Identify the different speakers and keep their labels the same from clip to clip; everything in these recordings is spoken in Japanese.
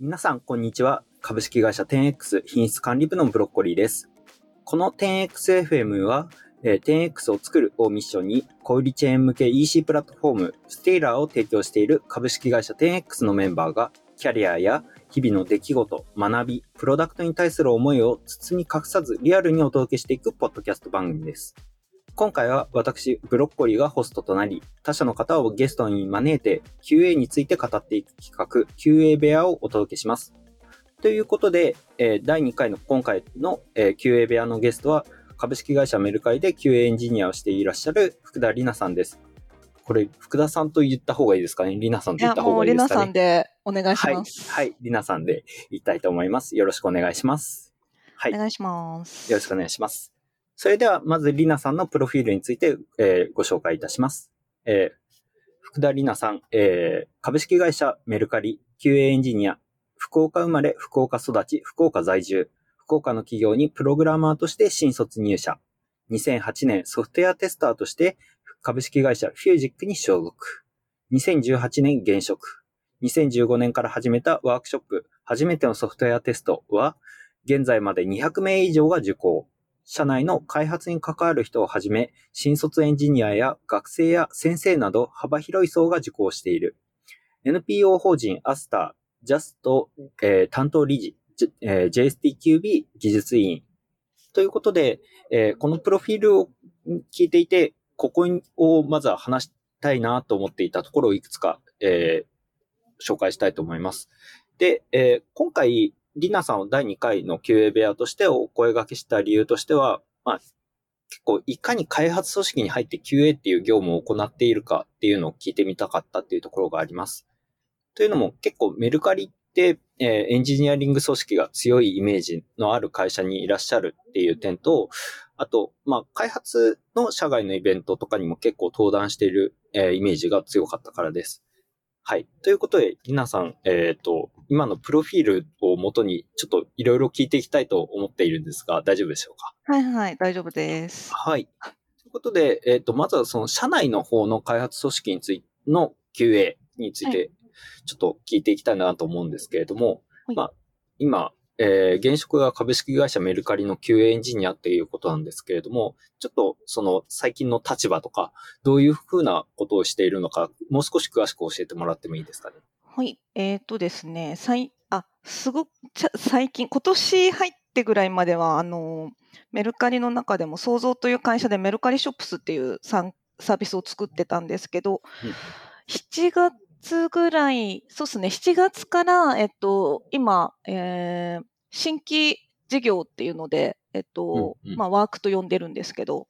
Speaker 1: 皆さん、こんにちは。株式会社 10X 品質管理部のブロッコリーです。この 10XFM は、えー 10X を作るをミッションに、小売チェーン向け EC プラットフォーム、ステイラーを提供している株式会社 10X のメンバーが、キャリアや日々の出来事、学び、プロダクトに対する思いを包み隠さずリアルにお届けしていくポッドキャスト番組です。今回は私、ブロッコリーがホストとなり、他社の方をゲストに招いて QA について語っていく企画、QA 部屋をお届けします。ということで、えー第2回の今回の、えー QA 部屋のゲストは、株式会社メルカリで QA エンジニアをしていらっしゃる福田里奈さんです。これ、福田さんと言った方がいいですかね？里奈さんと言った方がいいですかね？
Speaker 2: レナさんでお願いし
Speaker 1: はい
Speaker 2: ま、す。
Speaker 1: はい、里奈さんで言いたいと思います。よろしくお願いします。はい。
Speaker 2: お願いします。
Speaker 1: よろしくお願いします。それでは、まず、りなさんのプロフィールについて、えーご紹介いたします。えー福田里奈さん、えー株式会社メルカリ QA エンジニア、福岡生まれ、福岡育ち、福岡在住、福岡の企業にプログラマーとして新卒入社。2008年ソフトウェアテスターとして株式会社フュージックに所属。2018年現職。2015年から始めたワークショップ、初めてのソフトウェアテストは、現在まで200名以上が受講。社内の開発に関わる人をはじめ、新卒エンジニアや学生や先生など幅広い層が受講している。NPO 法人アスター、ジャスト、えー担当理事、J- えー JSTQB 技術委員。ということで、えーこのプロフィールを聞いていて、ここをまずは話したいなと思っていたところをいくつか、えー紹介したいと思います。で、えー今回、リナさんを第2回の QA 部屋としてお声掛けした理由としては、まあ、結構いかに開発組織に入って QA っていう業務を行っているかっていうのを聞いてみたかったっていうところがあります。というのも結構メルカリって、えーエンジニアリング組織が強いイメージのある会社にいらっしゃるっていう点と、あと、まあ、開発の社外のイベントとかにも結構登壇している、えーイメージが強かったからです。はい。ということで、りなさん、えっ、と、今のプロフィールをもとに、ちょっといろいろ聞いていきたいと思っているんですが、大丈夫でしょうか？
Speaker 2: はいはい、大丈夫です。
Speaker 1: はい。ということで、えっ、と、まずはその社内の方の開発組織についての QA につい
Speaker 2: は
Speaker 1: て、ちょっと聞いていきたいなと思うんですけれども、
Speaker 2: はい
Speaker 1: まあ、今、えー現職が株式会社メルカリの QA エンジニアっていうことなんですけれども、ちょっとその最近の立場とか、どういうふうなことをしているのか、もう少し詳しく教えてもらってもいいですかね？
Speaker 2: はい、えっ、とですね、さいあすごく最近、今年入ってぐらいまでは、あのメルカリの中でも、創造という会社でメルカリショップスっていうサービスを作ってたんですけど、
Speaker 1: うん
Speaker 2: 7月ぐらい、そうですね、7月から、えっと、今、えー新規事業っていうので、えっと、
Speaker 1: うんうん。
Speaker 2: まあ、ワークと呼んでるんですけど、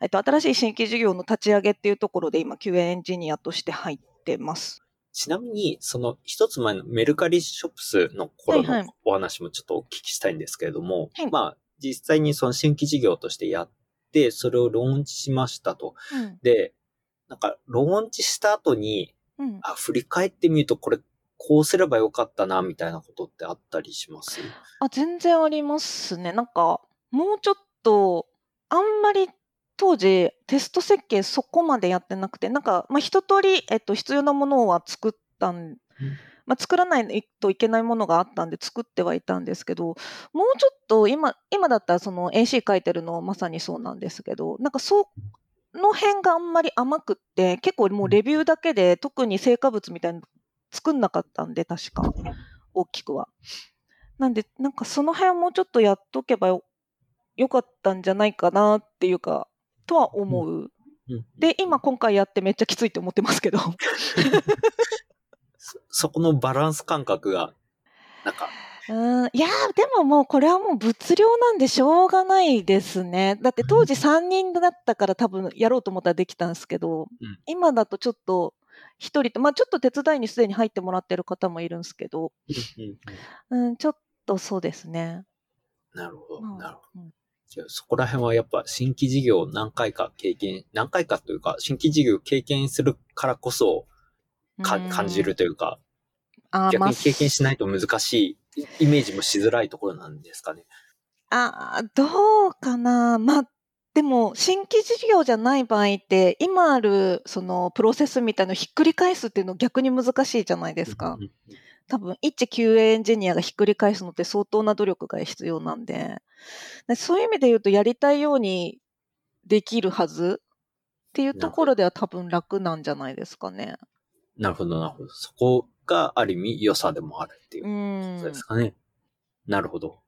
Speaker 2: えっと、新しい新規事業の立ち上げっていうところで今、QA エンジニアとして入ってます。
Speaker 1: ちなみに、その一つ前のメルカリショップスの頃
Speaker 2: はいはい。
Speaker 1: のお話もちょっとお聞きしたいんですけれども、
Speaker 2: はい。
Speaker 1: まあ、実際にその新規事業としてやって、それをローンチしましたと。
Speaker 2: うん。
Speaker 1: で、なんか、ローンチした後に、
Speaker 2: うん、
Speaker 1: あ、振り返ってみると、これ、こうすればよかったな、みたいなことってあったりします？
Speaker 2: あ全然ありますね。なんかもうちょっとあんまり当時テスト設計そこまでやってなくてなんか、まあ、一通り、えっと、必要なものは作ったん、まあ、作らないといけないものがあったんで作ってはいたんですけどもうちょっと今今だったらその AC 書いてるのまさにそうなんですけどなんかその辺があんまり甘くって結構もうレビューだけで特に成果物みたいなの作んなかったんで確か大きくは。なんで、なんかその辺もうちょっとやっとけばよよかったんじゃないかなっていうか、とは思う。
Speaker 1: うん
Speaker 2: で、今今回やってめっちゃきついって思ってますけど。
Speaker 1: そそこのバランス感覚が、なんか、
Speaker 2: うんいやーでももうこれはもう物量なんでしょうがないですね。だって当時3人だったから多分やろうと思ったらできたんですけど、
Speaker 1: ん
Speaker 2: 今だとちょっと1人と、まあちょっと手伝いにすでに入ってもらってる方もいるんですけど、
Speaker 1: うん
Speaker 2: ちょっとそうですね。
Speaker 1: なるほど、
Speaker 2: まあ
Speaker 1: なるほど。
Speaker 2: うん
Speaker 1: じゃあそこら辺はやっぱ新規事業を何回か経験、何回かというか、新規事業を経験するからこそか
Speaker 2: うん
Speaker 1: 感じるというか、逆に経験しないと難しいイメージもしづらいところなんですかね？
Speaker 2: あーどうかな？まあ、でも、新規事業じゃない場合って、今あるそのプロセスみたいのをひっくり返すっていうの逆に難しいじゃないですか。多分一 QA エンジニアがひっくり返すのって相当な努力が必要なんで、でそういう意味で言うとやりたいようにできるはずっていうところでは多分楽なんじゃないですかね。
Speaker 1: なるほど、なるほど。そこがある意味良さでもあるっていう
Speaker 2: う
Speaker 1: ことで
Speaker 2: ん。
Speaker 1: すかね。なるほど。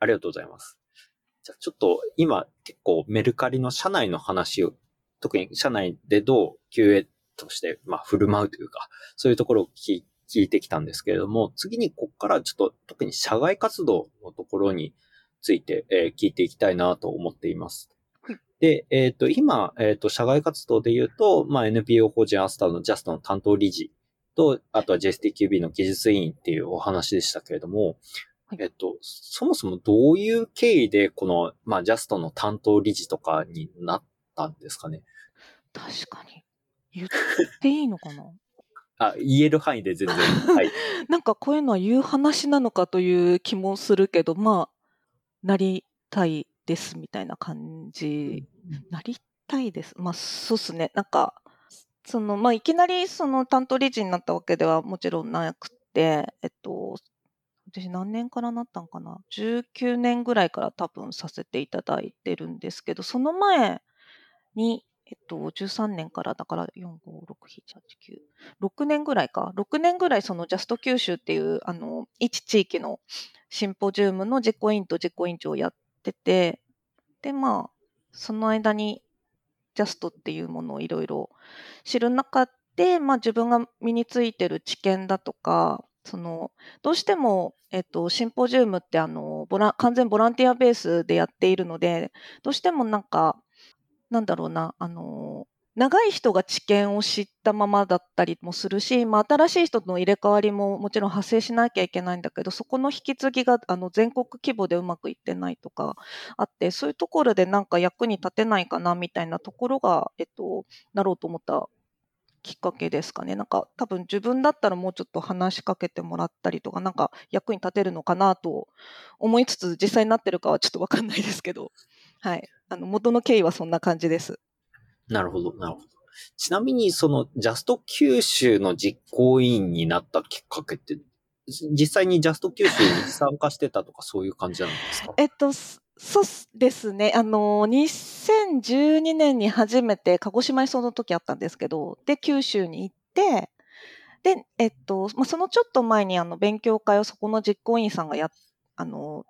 Speaker 1: ありがとうございます。じゃあちょっと今結構メルカリの社内の話を、特に社内でどう QA として、まあ、振る舞うというか、そういうところを聞聞いてきたんですけれども、次にここからちょっと特に社外活動のところについて、えー聞いていきたいなと思っています
Speaker 2: はい。
Speaker 1: で、えっ、と、今、えっ、と、社外活動で言うと、まあ、NPO 法人アスターのジャストの担当理事と、あとは JSTQB の技術委員っていうお話でしたけれども、
Speaker 2: はい
Speaker 1: えっと、そもそもどういう経緯でこの、まあ、ジャストの担当理事とかになったんですかね？
Speaker 2: 確かに。言っていいのかな？
Speaker 1: あ、言える範囲で全然。はい。
Speaker 2: なんかこういうのは言う話なのかという気もするけど、まあ、なりたいですみたいな感じ。なりたいです。まあ、そうっすね。なんか、その、まあ、いきなりその担当理事になったわけではもちろんなくて、えっと、私何年からなったんかな ?19 年ぐらいから多分させていただいてるんですけど、その前に、えっと、13年からだから4、5、6、7、8、9、6年ぐらいか。6年ぐらいそのジャスト九州っていう、あの、一地域のシンポジウムの実行委員と実行委員長をやってて、で、まあ、その間にジャストっていうものをいろいろ知る中で、まあ自分が身についてる知見だとか、その、どうしても、えっと、シンポジウムってあの、ボラン、完全ボランティアベースでやっているので、どうしてもなんか、なんだろうな、あの、長い人が知見を知ったままだったりもするし、まあ、新しい人の入れ替わりももちろん発生しなきゃいけないんだけど、そこの引き継ぎがあの全国規模でうまくいってないとかあって、そういうところでなんか役に立てないかなみたいなところが、えっと、なろうと思ったきっかけですかね。なんか多分自分だったらもうちょっと話しかけてもらったりとか、なんか役に立てるのかなと思いつつ、実際になってるかはちょっとわかんないですけど、はい。あの、元の経緯はそんな感じです。
Speaker 1: なるほど、なるほど。ちなみに、その、ジャスト九州の実行委員になったきっかけって、実際にジャスト九州に参加してたとかそういう感じなんですか？
Speaker 2: えっと、そうですね。あの、2012年に初めて鹿児島にその時あったんですけど、で、九州に行って、で、えっと、まあ、そのちょっと前にあの勉強会をそこの実行委員さんがや、あの、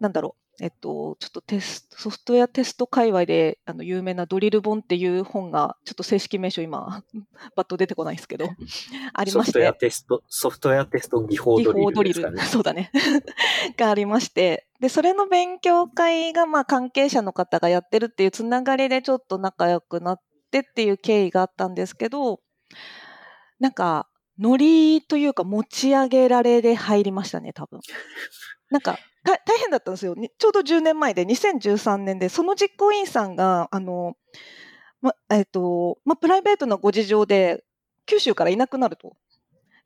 Speaker 2: なんだろう、えっと、ちょっとテスト、ソフトウェアテスト界隈であの有名なドリル本っていう本が、ちょっと正式名称今、バッと出てこないですけど、ありまし
Speaker 1: ソフトウェア
Speaker 2: て。
Speaker 1: テスト、ソフトウェアテスト技法
Speaker 2: 技
Speaker 1: ドリ
Speaker 2: 法ドリル。そうだね。がありまして、で、それの勉強会が、まあ、関係者の方がやってるっていうつながりでちょっと仲良くなってっていう経緯があったんですけど、なんか、ノリというか持ち上げられで入りましたね、多分。なんか、た大変だったんですよ。ちょうど10年前で、2013年で、その実行委員さんが、あの、ま、えっと、ま、プライベートなご事情で、九州からいなくなると。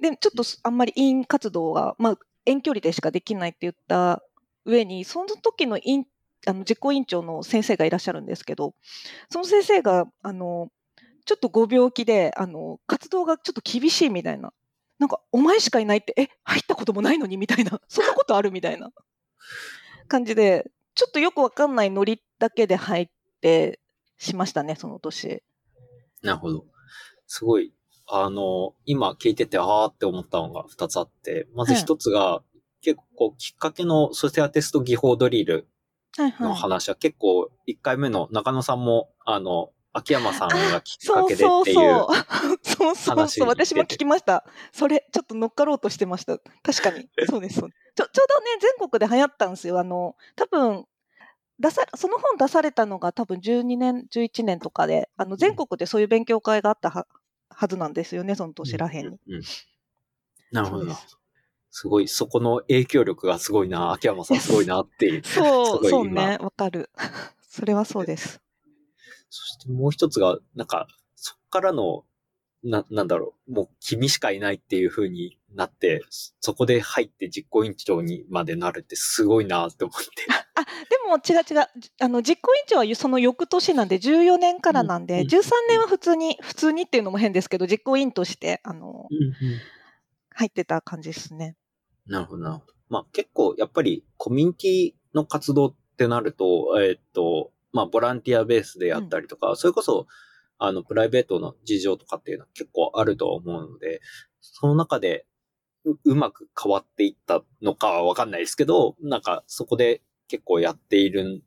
Speaker 2: で、ちょっとあんまり委員活動が、ま、遠距離でしかできないって言った上に、その時の委員あの実行委員長の先生がいらっしゃるんですけど、その先生が、あの、ちょっとご病気で、あの、活動がちょっと厳しいみたいな。なんか、お前しかいないって、え、入ったこともないのにみたいな。そんなことあるみたいな感じで、ちょっとよくわかんないノリだけで入ってしましたね、その年。
Speaker 1: なるほど。すごい、あの、今聞いてて、あーって思ったのが2つあって、まず1つが、結構きっかけのソフトウェアテスト技法ドリル
Speaker 2: はいはい。
Speaker 1: の話は結構1回目の中野さんも、あの、秋山さんがきっかけでっていう。
Speaker 2: そうそう。そう私も聞きました。それ、ちょっと乗っかろうとしてました。確かに。そうです。ちょちょうどね、全国で流行ったんですよ。あの、多分、出さその本出されたのが多分12年、11年とかで、あの全国でそういう勉強会があったははずなんですよね、その年らへんに。
Speaker 1: うんうんなるほど
Speaker 2: す。
Speaker 1: すごい、そこの影響力がすごいな、秋山さんすごいなっていう。
Speaker 2: そう、そうね、わかる。それはそうです。
Speaker 1: そしてもう一つが、なんか、そっからの、な、なんだろう、もう君しかいないっていう風になって、そこで入って実行委員長にまでなるってすごいなって思って。
Speaker 2: あ、でも違う違う。じあの、実行委員長はその翌年なんで、14年からなんで、
Speaker 1: うんうん
Speaker 2: 13年は普通に、普通にっていうのも変ですけど、実行委員として、あの、入ってた感じですね。
Speaker 1: なるほどな。まあ結構やっぱりコミュニティの活動ってなると、えーっと、まあボランティアベースでやったりとか、それこそ、あの、プライベートの事情とかっていうのは結構あるとは思うので、その中でううまく変わっていったのかはわかんないですけど、なんかそこで結構やっている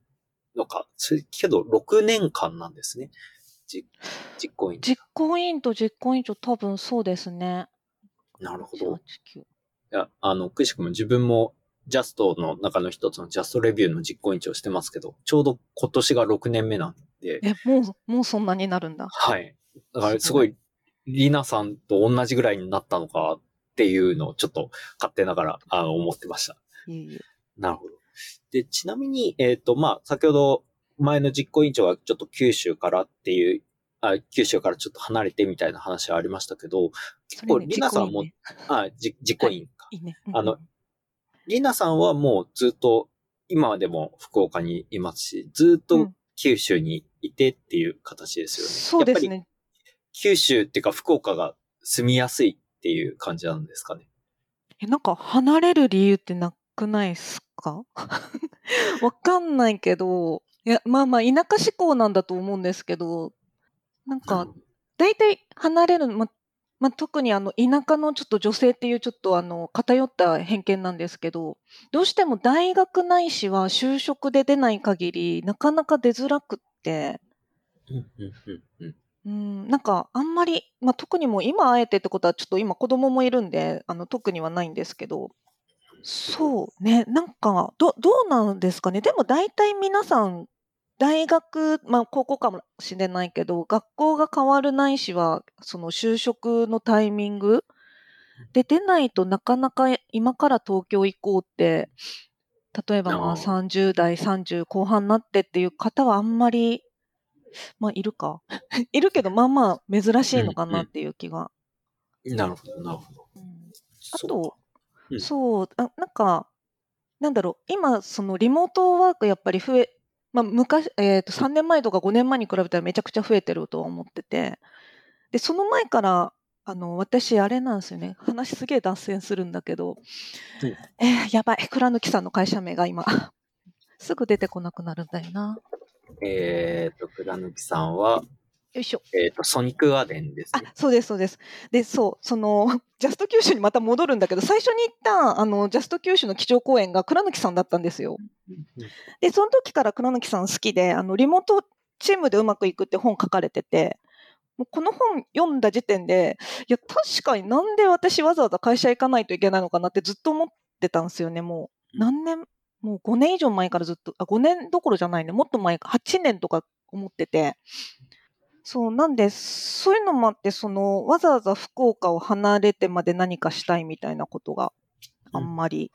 Speaker 1: のか、それけど6年間なんですね。じ実行委員。
Speaker 2: 実行委員と実行委員長多分そうですね。
Speaker 1: なるほど。
Speaker 2: 8 9
Speaker 1: いや、あの、くしくも自分もジャストの中の一つのジャストレビューの実行委員長をしてますけど、ちょうど今年が6年目なんで、
Speaker 2: え、もう、もうそんなになるんだ。
Speaker 1: はい。だからすごい、リナさんと同じぐらいになったのかっていうのをちょっと勝手ながら、あの、思ってました。
Speaker 2: いえいえ
Speaker 1: なるほど。で、ちなみに、えっ、と、まあ、先ほど前の実行委員長がちょっと九州からっていう、あ九州からちょっと離れてみたいな話はありましたけど、結構リナさんも、
Speaker 2: ね
Speaker 1: あ、じ実行委員か。
Speaker 2: いいね。
Speaker 1: あのリナさんはもうずっと、今でも福岡にいますし、ずっと
Speaker 2: うん
Speaker 1: 九州にいてっていう形ですよね。
Speaker 2: そうですね。
Speaker 1: 九州っていうか福岡が住みやすいっていう感じなんですかね。
Speaker 2: え、なんか離れる理由ってなくないっすか？わかんないけど、いや、まあまあ、田舎志向なんだと思うんですけど、なんか、大体離れる、ま、まあ、特にあの、田舎のちょっと女性っていうちょっとあの、偏った偏見なんですけど、どうしても大学ないしは就職で出ない限り、なかなか出づらくって、
Speaker 1: うん
Speaker 2: なんかあんまり、まあ、特にもう今あえてってことはちょっと今子供もいるんで、あの特にはないんですけど、そうね、なんかどどうなんですかね。でも大体皆さん大学、まあ高校かもしれないけど、学校が変わるないしは、その就職のタイミングで出ないとなかなか今から東京行こうって、例えばまあ
Speaker 1: あー
Speaker 2: 30代、30後半になってっていう方はあんまり、まあいるか。いるけど、まあまあ珍しいのかなっていう気が。
Speaker 1: なるほど、なるほど。
Speaker 2: うんあ
Speaker 1: そううん
Speaker 2: そうあ、なんか、なんだろう、今、そのリモートワークやっぱり増え、まあ、昔、えーと、3年前とか5年前に比べたらめちゃくちゃ増えてるとは思ってて、で、その前から、あの、私、あれなんですよね。話すげえ脱線するんだけど、
Speaker 1: うん
Speaker 2: えーやばい、倉貫さんの会社名が今、すぐ出てこなくなるんだよな。
Speaker 1: えっ、と、倉貫さんは、
Speaker 2: よいしょ。
Speaker 1: えっ、と、ソニックガーデンです
Speaker 2: あ
Speaker 1: ね。、
Speaker 2: そうです、そうです。で、そう、その、ジャスト九州にまた戻るんだけど、最初に行った、あの、ジャスト九州の基調講演が倉貫さんだったんですよ。で、その時から倉貫さん好きで、あの、リモートチームでうまくいくって本書かれてて、もうこの本読んだ時点で、いや、確かになんで私わざわざ会社行かないといけないのかなってずっと思ってたんですよね、もう。何年、もう5年以上前からずっと、あ、5年どころじゃないね、もっと前か、8年とか思ってて。そう、なんで、そういうのもあって、その、わざわざ福岡を離れてまで何かしたいみたいなことがあんまり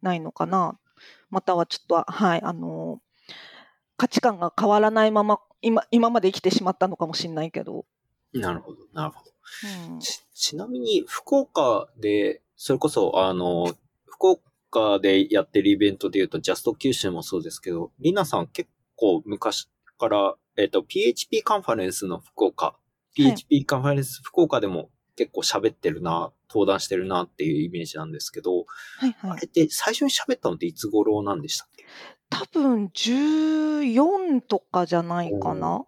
Speaker 2: ないのかな。またはちょっと、はい、あの、価値観が変わらないまま、今、今まで生きてしまったのかもしれないけど。
Speaker 1: なるほど、なるほど。
Speaker 2: うん、
Speaker 1: ち、ちなみに、福岡で、それこそ、あの、福岡でやってるイベントで言うと、ジャスト九州もそうですけど、リナさん結構昔から、えっ、と、PHP カンファレンスの福岡、PHP カンファレンス福岡でも結構喋ってるな、登壇してるなっていうイメージなんですけど、
Speaker 2: はいはい。
Speaker 1: あれって最初に喋ったのっていつ頃なんでしたっけ？
Speaker 2: 多分、14とかじゃないかな。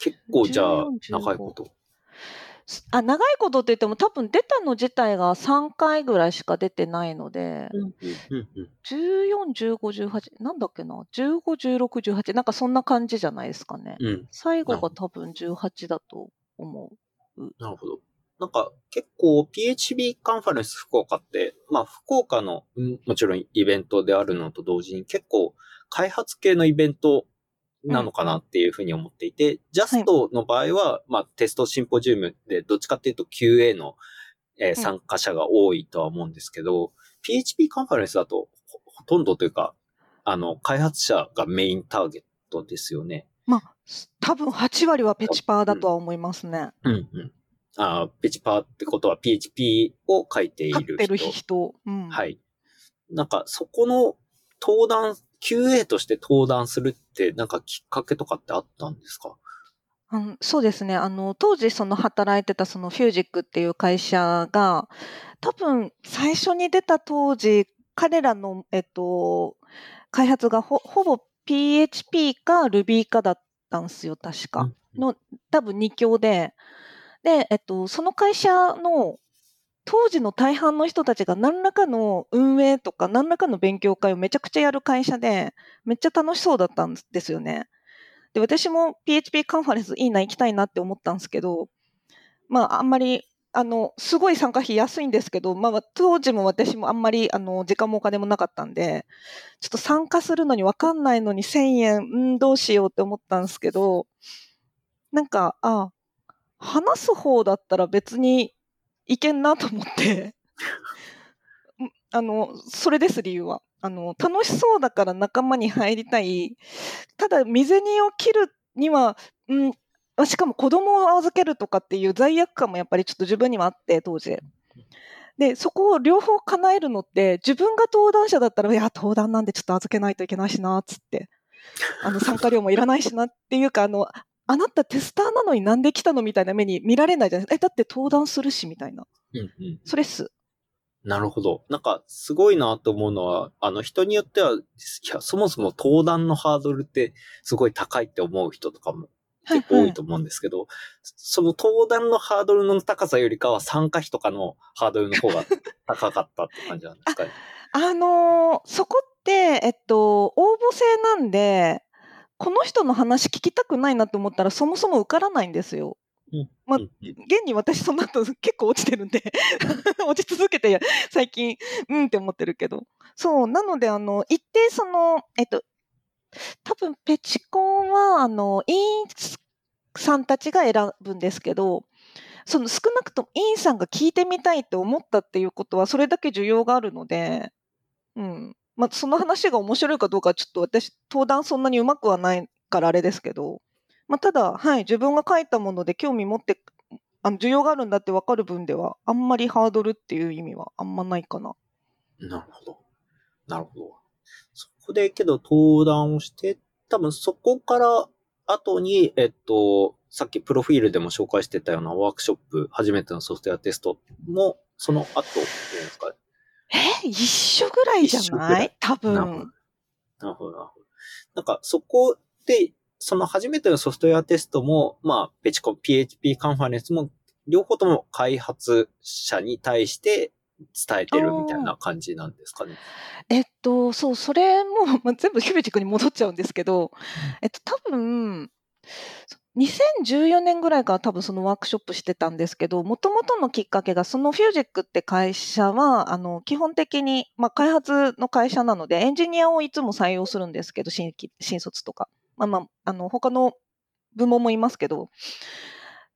Speaker 1: 結構じゃあ
Speaker 2: 14、
Speaker 1: 長いこと。
Speaker 2: あ長いことって言っても多分出たの自体が3回ぐらいしか出てないので、
Speaker 1: うんうんうん
Speaker 2: 14、15、18、なんだっけな、15、16、18、なんかそんな感じじゃないですかね。
Speaker 1: うん。
Speaker 2: 最後が多分18だと思う。
Speaker 1: なるほど。なんか結構 PHP カンファレンス福岡って、まあ福岡のうんもちろんイベントであるのと同時に結構開発系のイベントなのかなっていうふうに思っていて、ジャストの場合は、まあテストシンポジウムでどっちかっていうと QA の、えー参加者が多いとは思うんですけど、PHP カンファレンスだとほほとんどというか、あの、開発者がメインターゲットですよね。
Speaker 2: まあ、多分8割はペチパーだとは思いますね。
Speaker 1: うんうん。あーペチパーってことは PHP を書いている人。
Speaker 2: 買ってる人。うん。
Speaker 1: はい。なんかそこの登壇、QA として登壇するってなんかきっかけとかってあったんですか？
Speaker 2: うん、そうですね。あの、当時その働いてたそのフュージックっていう会社が、多分最初に出た当時、彼らの、えっと、開発がほほぼ PHP か Ruby かだったんですよ、確か。の、多分2強で。で、えっと、その会社の当時の大半の人たちが何らかの運営とか何らかの勉強会をめちゃくちゃやる会社で、めっちゃ楽しそうだったんですよね。で、私も PHP カンファレンスいいな、行きたいなって思ったんですけど、まあ、あんまり、あの、すごい参加費安いんですけど、まあ、当時も私もあんまり、あの、時間もお金もなかったんで、ちょっと参加するのに分かんないのに1000円、うん、どうしようって思ったんですけど、なんか、あ、話す方だったら別にいけんなと思って、あの、それです、理由は。あの、楽しそうだから仲間に入りたい。ただ、未然を切るには、ん、しかも子供を預けるとかっていう罪悪感もやっぱりちょっと自分にはあって、当時。で、そこを両方叶えるのって、自分が登壇者だったら、いや、登壇なんでちょっと預けないといけないしなっ、つって。あの、参加料もいらないしなっていうか、あの、あなたテスターなのになんで来たの？みたいな目に見られないじゃないですか。え、だって登壇するし、みたいな。
Speaker 1: うんうん。
Speaker 2: それっす。
Speaker 1: なるほど。なんか、すごいなと思うのは、あの、人によっては、いや、そもそも登壇のハードルってすごい高いって思う人とかも結構多いと思うんですけど、その登壇のハードルの高さよりかは参加費とかのハードルの方が 高かったって感じなんですかね？
Speaker 2: あのーそこって、えっと、応募制なんで、この人の話聞きたくないなと思ったら、そもそも受からないんですよ。まあ現に私その後結構落ちてるんで落ち続けて最近うんって思ってるけど。そうなのであの一定そのえっと多分ペチコンはあの委員さんたちが選ぶんですけどその少なくとも委員さんが聞いてみたいって思ったっていうことはそれだけ需要があるので、うんまあ、その話が面白いかどうかちょっと私登壇そんなにうまくはないからあれですけど、まあ、ただ、はい、自分が書いたもので興味持ってあの需要があるんだって分かる分ではあんまりハードルっていう意味はあんまないかな。
Speaker 1: なるほど。なるほど。そこでけど登壇をして、多分そこから後に、えっと、さっきプロフィールでも紹介してたようなワークショップ、初めてのソフトウェアテストも、その後っていうんですか
Speaker 2: え一緒ぐらいじゃない？多。分。
Speaker 1: なるほど、なるほど。なんかそこで、その初めてのソフトウェアテストも、まあ、ペチコン、PHP カンファレンスも、両方とも開発者に対して伝えてるみたいな感じなんですかね？
Speaker 2: えっと、そう、それも、まあ、全部ヒュージックに戻っちゃうんですけど、えっと、多分、2014年ぐらいから多分そのワークショップしてたんですけど、もともとのきっかけが、そのフュージックって会社は、あの、基本的に、まあ、開発の会社なので、エンジニアをいつも採用するんですけど、新新卒とか。まあまあ、あの、他の部門もいますけど、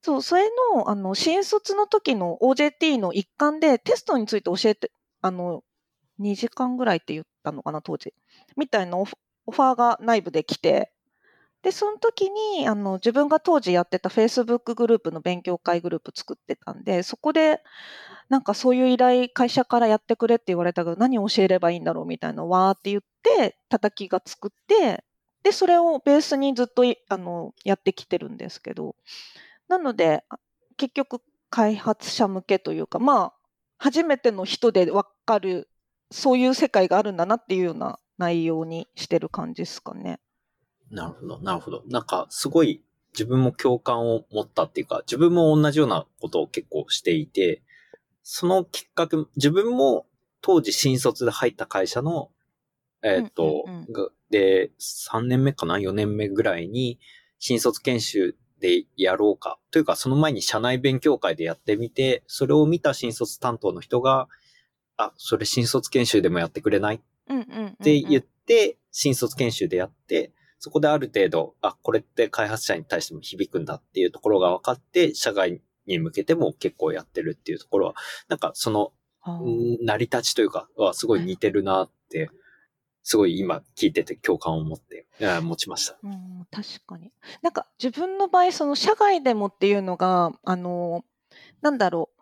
Speaker 2: そう、それの、あの、新卒の時の OJT の一環でテストについて教えて、あの、2時間ぐらいって言ったのかな、当時。みたいなオフオファーが内部で来て、で、その時に、あの、自分が当時やってた Facebook グループの勉強会グループ作ってたんで、そこで、なんかそういう依頼会社からやってくれって言われたけど、何を教えればいいんだろうみたいな、わーって言って、叩きが作って、で、それをベースにずっとあのやってきてるんですけど、なので、結局、開発者向けというか、まあ、初めての人で分かる、そういう世界があるんだなっていうような内容にしてる感じですかね。
Speaker 1: なるほど、なるほど。なんか、すごい自分も共感を持ったっていうか、自分も同じようなことを結構していて、そのきっかけ、自分も当時新卒で入った会社の、えっ、と、
Speaker 2: うんうんうん
Speaker 1: がで、3年目かな ?4 年目ぐらいに、新卒研修でやろうか。というか、その前に社内勉強会でやってみて、それを見た新卒担当の人が、あ、それ新卒研修でもやってくれない？って言って、新卒研修でやって、そこである程度、あ、これって開発者に対しても響くんだっていうところが分かって、社外に向けても結構やってるっていうところは、なんかその、成り立ちというか、はすごい似てるなって、すごい今聞いてて共感を持って、持ちました。
Speaker 2: うん、確かに。なんか自分の場合、その社外でもっていうのが、あの、なんだろう。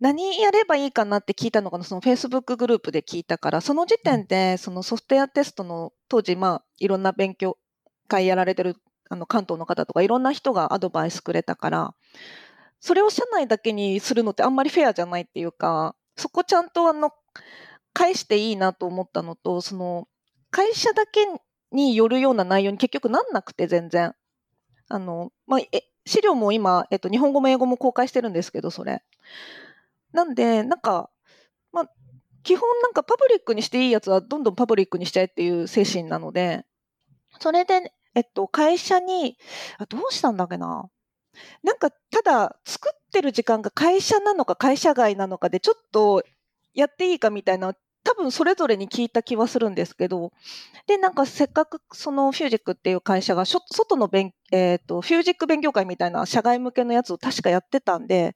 Speaker 2: 何やればいいかなって聞いたのかな、その Facebook グループで聞いたから、その時点で、そのソフトウェアテストの当時、まあ、いろんな勉強会やられてるあの関東の方とかいろんな人がアドバイスくれたからそれを社内だけにするのってあんまりフェアじゃないっていうかそこちゃんとあの返していいなと思ったのとその会社だけによるような内容に結局なんなくて全然。あの、まあ、え資料も今、えっと、日本語も英語も公開してるんですけどそれ。なんでなんかまあ基本なんかパブリックにしていいやつはどんどんパブリックにしちゃえっていう精神なのでそれで、えっと、会社に、あどうしたんだっけな？なんか、ただ、作ってる時間が会社なのか会社外なのかで、ちょっとやっていいかみたいな、多分それぞれに聞いた気はするんですけど、で、なんかせっかくそのフュージックっていう会社が、外の勉、えっ、と、フュージック勉強会みたいな社外向けのやつを確かやってたんで、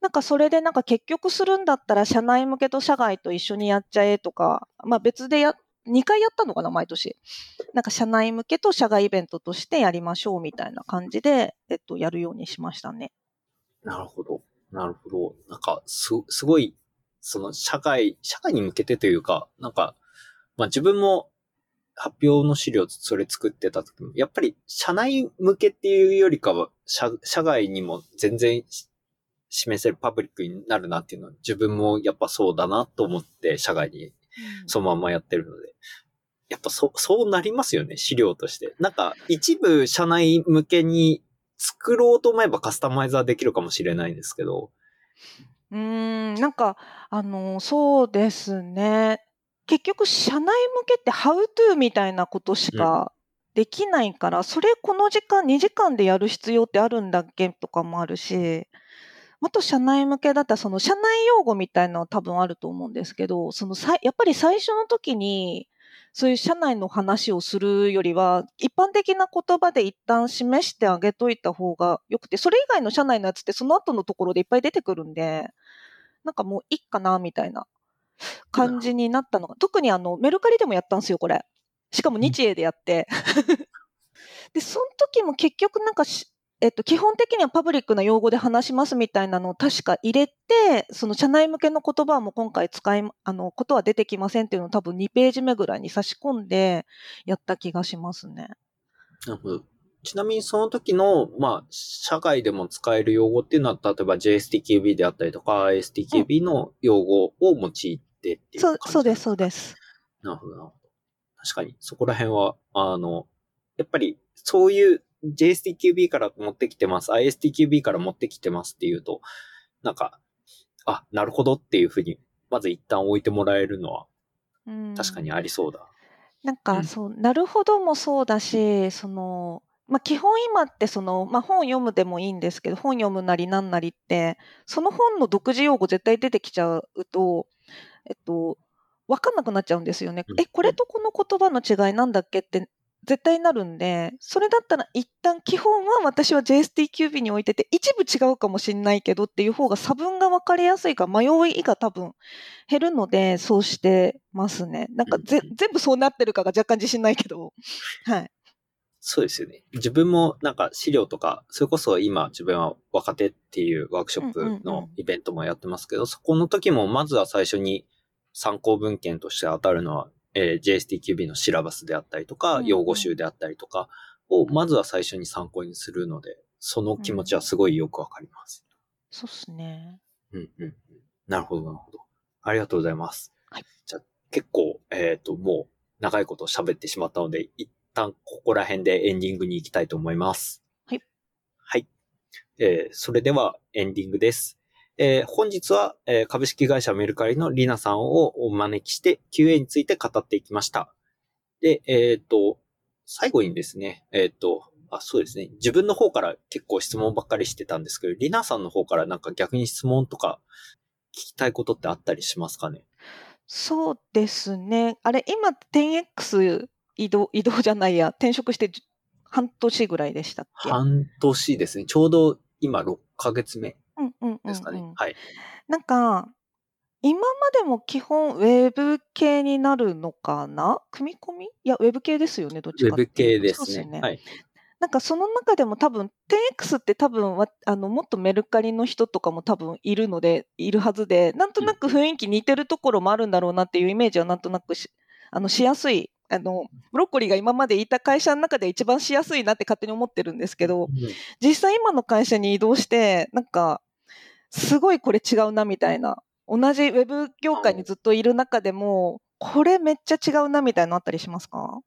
Speaker 2: なんかそれでなんか結局するんだったら社内向けと社外と一緒にやっちゃえとか、まあ別でや2回やったのかな、毎年。なんか社内向けと社外イベントとしてやりましょうみたいな感じで、えっと、やるようにしましたね。
Speaker 1: なるほど。なるほど。なんか、す、すごい、その、社会、社会に向けてというか、なんか、まあ自分も発表の資料それ作ってた時も、やっぱり社内向けっていうよりかは、社、社外にも全然示せるパブリックになるなっていうのは自分もやっぱそうだなと思って社外にそのままやってるので。やっぱそ、そうなりますよね、資料として。なんか、一部社内向けに作ろうと思えばカスタマイザーできるかもしれないですけど。
Speaker 2: うん、なんか、あの、そうですね。結局、社内向けって How to みたいなことしかできないから、うん、それこの時間、2時間でやる必要ってあるんだっけとかもあるし、もっと社内向けだったら、その社内用語みたいなのは多分あると思うんですけど、そのさやっぱり最初の時に、そういう社内の話をするよりは、一般的な言葉で一旦示してあげといた方がよくて、それ以外の社内のやつってその後のところでいっぱい出てくるんで、なんかもういいかな、みたいな感じになったのが、特にあの、メルカリでもやったんですよ、これ。しかも日英でやって。で、その時も結局なんかえっと、基本的にはパブリックな用語で話しますみたいなのを確か入れて、その社内向けの言葉も今回使い、あの、ことは出てきませんっていうのを多分2ページ目ぐらいに差し込んでやった気がしますね。
Speaker 1: なるほど。ちなみにその時の、まあ、社外でも使える用語っていうのは、例えば JSTQB であったりとか、STQB の用語を用いてっていう感じ、
Speaker 2: そう、そうです、そうです。
Speaker 1: なるほど、なるほど。確かに、そこら辺は、あの、やっぱり、そういう JSTQB から持ってきてます、ISTQB から持ってきてますっていうと、なんか、あ、なるほどっていうふうに、まず一旦置いてもらえるのは、確かにありそうだ。
Speaker 2: なんか、そう、なるほどもそうだし、その、まあ、基本今ってその、まあ、本読むでもいいんですけど、本読むなりなんなりって、その本の独自用語絶対出てきちゃうと、えっと、わかんなくなっちゃうんですよね。え、これとこの言葉の違いなんだっけって絶対なるんで、それだったら一旦基本は私は JSTQB に置いてて、一部違うかもしれないけどっていう方が差分が分かりやすいか迷いが多分減るので、そうしてますね。なんかぜ、全部そうなってるかが若干自信ないけど。はい。
Speaker 1: そうですよね。自分もなんか資料とか、それこそ今自分は若手っていうワークショップのイベントもやってますけど、そこの時もまずは最初に参考文献として当たるのはえー、JSTQB のシラバスであったりとか、用語集であったりとかを、まずは最初に参考にするので、その気持ちはすごいよくわかります。
Speaker 2: そうっすね。
Speaker 1: うんうん。なるほど、なるほど。ありがとうございます。
Speaker 2: はい。
Speaker 1: じゃあ、結構、えっ、ー、と、もう、長いこと喋ってしまったので、一旦ここら辺でエンディングに行きたいと思います。
Speaker 2: はい。
Speaker 1: はい。えー、それではエンディングです。えー、本日は、えー、株式会社メルカリのリナさんをお招きして QA について語っていきました。で、えっ、ー、と、最後にですね、えっ、と、あ、そうですね。自分の方から結構質問ばっかりしてたんですけど、リナさんの方からなんか逆に質問とか聞きたいことってあったりしますかね？
Speaker 2: そうですね。あれ、今 10X 移動、移動じゃないや、転職して半年ぐらいでしたっけ？
Speaker 1: 半年ですね。ちょうど今6ヶ月目ですかね。はい。
Speaker 2: なんか、今までも基本ウェブ系になるのかな？組み込み？いや、ウェブ系ですよね、どっち
Speaker 1: かウェブ系ですね。すねはい。
Speaker 2: なんかその中でも多分 10X って多分あのもっとメルカリの人とかも多分いるのでいるはずでなんとなく雰囲気似てるところもあるんだろうなっていうイメージはなんとなくしあのしやすいあの、ブロッコリーが今までいた会社の中で一番しやすいなって勝手に思ってるんですけど、実際今の会社に移動して、なんか、すごいこれ違うなみたいな、同じウェブ業界にずっといる中でも、これめっちゃ違うなみたいなのあったりしますか？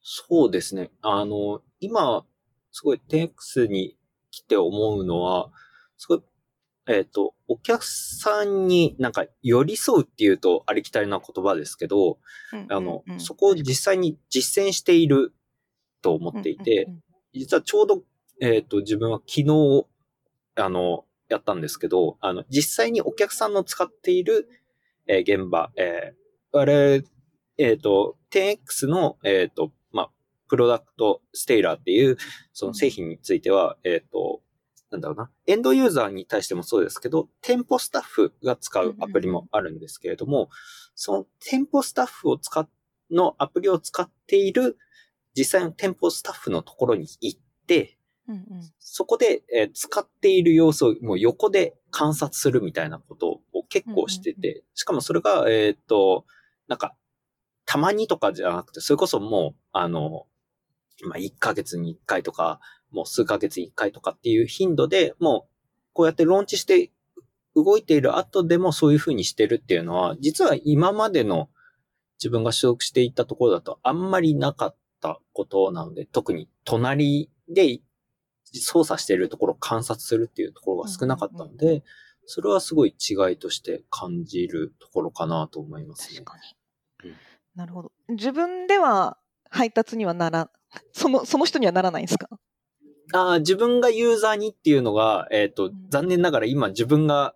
Speaker 1: そうですね。あの、今、すごい 10X に来て思うのは、すごいえっ、ー、と、お客さんになんか寄り添うっていうとありきたりな言葉ですけど、あの、そこを実際に実践していると思っていて、実はちょうど、えっ、ー、と、自分は昨日、あの、やったんですけど、あの、実際にお客さんの使っている、えー、現場、えー、あれ、えっ、ー、と、10X の、えっ、ー、と、まあ、プロダクトステイラーっていう、その製品については、えっ、と、なんだろうな、エンドユーザーに対してもそうですけど、店舗スタッフが使うアプリもあるんですけれども、その店舗スタッフを使っ、のアプリを使っている実際の店舗スタッフのところに行って、うんうん、そこで、えー、使っている様子をもう横で観察するみたいなことを結構してて、しかもそれが、えっ、ー、と、なんか、たまにとかじゃなくて、それこそもう、あの、まあ、1ヶ月に1回とか、もう数ヶ月に1回とかっていう頻度で、もうこうやってローンチして動いている後でもそういうふうにしてるっていうのは、実は今までの自分が所属していたところだとあんまりなかったことなので、特に隣で操作しているところを観察するっていうところが少なかったので、それはすごい違いとして感じるところかなと思いますね。確か
Speaker 2: に。うん、なるほど。自分では配達にはなら、その、その人にはならないんですか？
Speaker 1: あ自分がユーザーにっていうのが、えっ、ー、と、残念ながら今自分が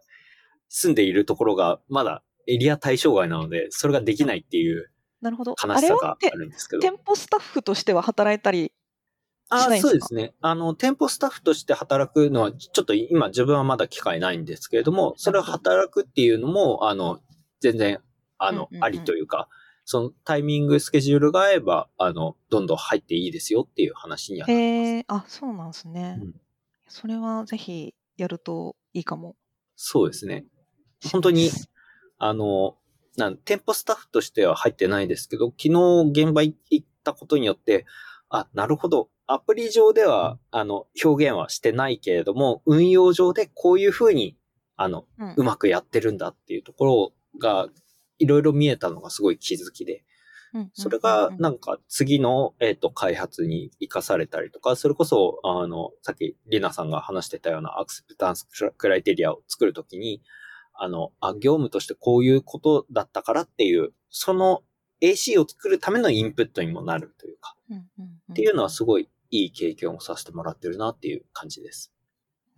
Speaker 1: 住んでいるところがまだエリア対象外なので、それができないっていう
Speaker 2: なるほど。
Speaker 1: 悲しさがあるんですけど。
Speaker 2: 店舗スタッフとしては働いたり
Speaker 1: あそうですね。あの、店舗スタッフとして働くのは、ちょっと今自分はまだ機会ないんですけれども、それを働くっていうのも、あの、全然、あの、ありというか、そのタイミング、スケジュールが合えば、あの、どんどん入っていいですよっていう話にはなります。
Speaker 2: あ、そうなんですね。うん、それはぜひやるといいかも。
Speaker 1: そうですね。本当に、あの、なん店舗スタッフとしては入ってないですけど、昨日現場行ったことによって、あ、なるほど。アプリ上では、あの、表現はしてないけれども、運用上でこういうふうに、あの、うん、うまくやってるんだっていうところがいろいろ見えたのがすごい気づきで、それがなんか次の、えっ、ー、と開発に活かされたりとか、それこそ、あの、さっきリナさんが話してたようなアクセプタンスクライテリアを作るときに、あの、あ、業務としてこういうことだったからっていう、その AC を作るためのインプットにもなるというか、っていうのはすごいいい経験をさせてもらってるなっていう感じです。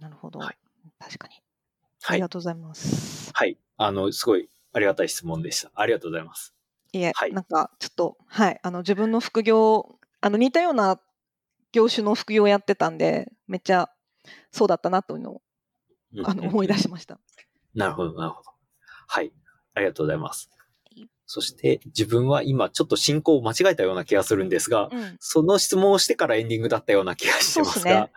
Speaker 2: なるほど。はい、確かに。ありがとうございます。
Speaker 1: はい。あの、すごいありがたい質問でした。ありがとうございます。
Speaker 2: いえ、はい、なんかちょっと、はい、あの自分の副業、あの似たような業種の副業をやってたんで、めっちゃそうだったなというのを、あの思い出しました。
Speaker 1: なるほど、なるほど。はい、ありがとうございます。そして自分は今ちょっと進行を間違えたような気がするんですが、うん、その質問をしてからエンディングだったような気がしてますが、すね、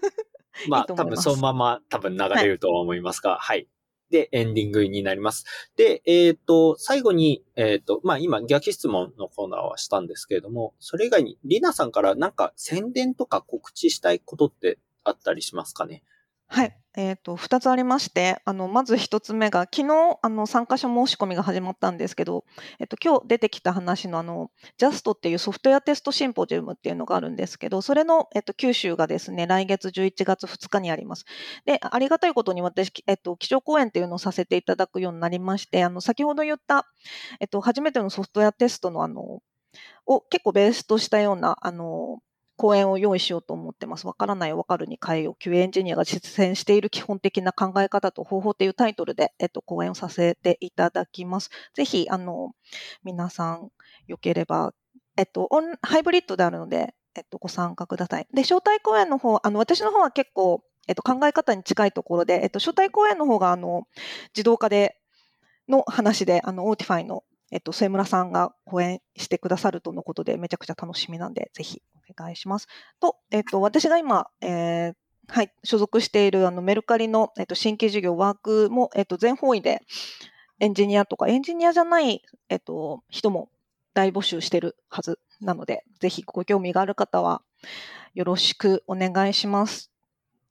Speaker 1: まあ多分そのまま多分流れるとは思いますが、はい、はい。で、エンディングになります。で、えっ、ー、と、最後に、えっ、ー、と、まあ、今、逆質問のコーナーはしたんですけれども、それ以外に、リナさんからなんか宣伝とか告知したいことってあったりしますかね？
Speaker 2: はい。えーと、2つありましてあのまず1つ目が昨日あの参加者申し込みが始まったんですけど、えっと、今日出てきた話のあの JAST っていうソフトウェアテストシンポジウムっていうのがあるんですけどそれの、えっと、九州がですね来月11月2日にあります。でありがたいことに私、えっと、基調講演っていうのをさせていただくようになりましてあの先ほど言った、えっと、初めてのソフトウェアテストのあのを結構ベースとしたようなあの講演を用意しようと思ってます。わからないわかるに変えよう。QA エンジニアが実践している基本的な考え方と方法というタイトルで、えっと、講演をさせていただきます。ぜひ、あの、皆さん、よければ、えっと、オン、ハイブリッドであるので、えっと、ご参加ください。で、招待講演の方、あの、私の方は結構、えっと、考え方に近いところで、えっと、招待講演の方が、あの、自動化で、の話で、あの、 Autify の、えっと、末村さんが講演してくださるとのことで、めちゃくちゃ楽しみなんで、ぜひ願いします。と、えっと、私が今、えー、はい、所属しているあのメルカリの、えっと、新規事業ワークも、えっと、全方位でエンジニアとか、エンジニアじゃない、えっと、人も大募集してるはずなので、ぜひご興味がある方はよろしくお願いします。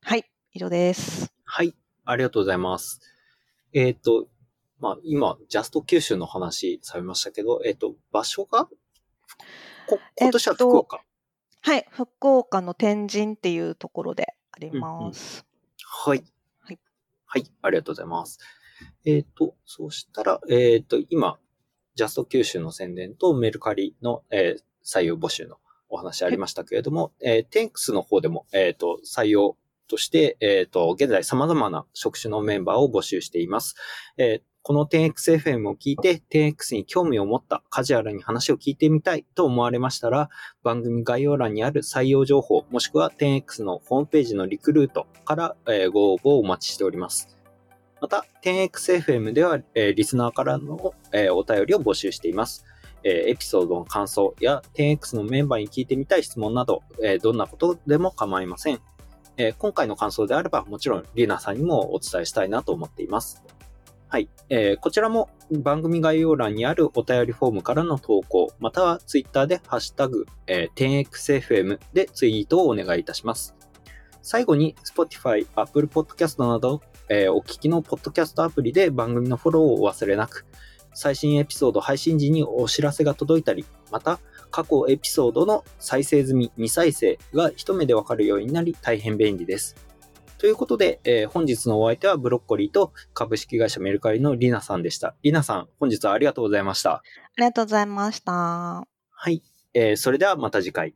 Speaker 2: はい、以上です。
Speaker 1: はい。ありがとうございます。えっ、と、まあ、今、ジャスト九州の話されましたけど、えっ、と、場所が、こ今年は福岡。
Speaker 2: はい、福岡の天神っていうところであります。
Speaker 1: はい。
Speaker 2: はい。
Speaker 1: はい。ありがとうございます。えっ、と、そうしたら、えっ、と、今、ジャスト九州の宣伝とメルカリの、えー採用募集のお話ありましたけれども、えー、テンクスの方でも、えっ、と、採用として、えっ、と、現在様々な職種のメンバーを募集しています。えーこの 10XFM を聞いて 10X に興味を持ったカジュアルに話を聞いてみたいと思われましたら、番組概要欄にある採用情報、もしくは 10X のホームページのリクルートから、ご応募をお待ちしております。また、10XFM では、リスナーからの、お便りを募集しています。エピソードの感想や 10X のメンバーに聞いてみたい質問など、どんなことでも構いません。今回の感想であれば、もちろんリナさんにもお伝えしたいなと思っています。はい。えーこちらも番組概要欄にあるお便りフォームからの投稿、またはツイッターでハッシュタグ、えー 10XFM でツイートをお願いいたします。最後に Spotify、Apple Podcast など、えーお聞きのポッドキャストアプリで番組のフォローをお忘れなく、最新エピソード配信時にお知らせが届いたり、また過去エピソードの再生済み未再生が一目でわかるようになり大変便利です。ということで、えー本日のお相手はブロッコリーと株式会社メルカリのリナさんでした。リナさん、本日はありがとうございました。
Speaker 2: ありがとうございました。
Speaker 1: はい。えーそれではまた次回。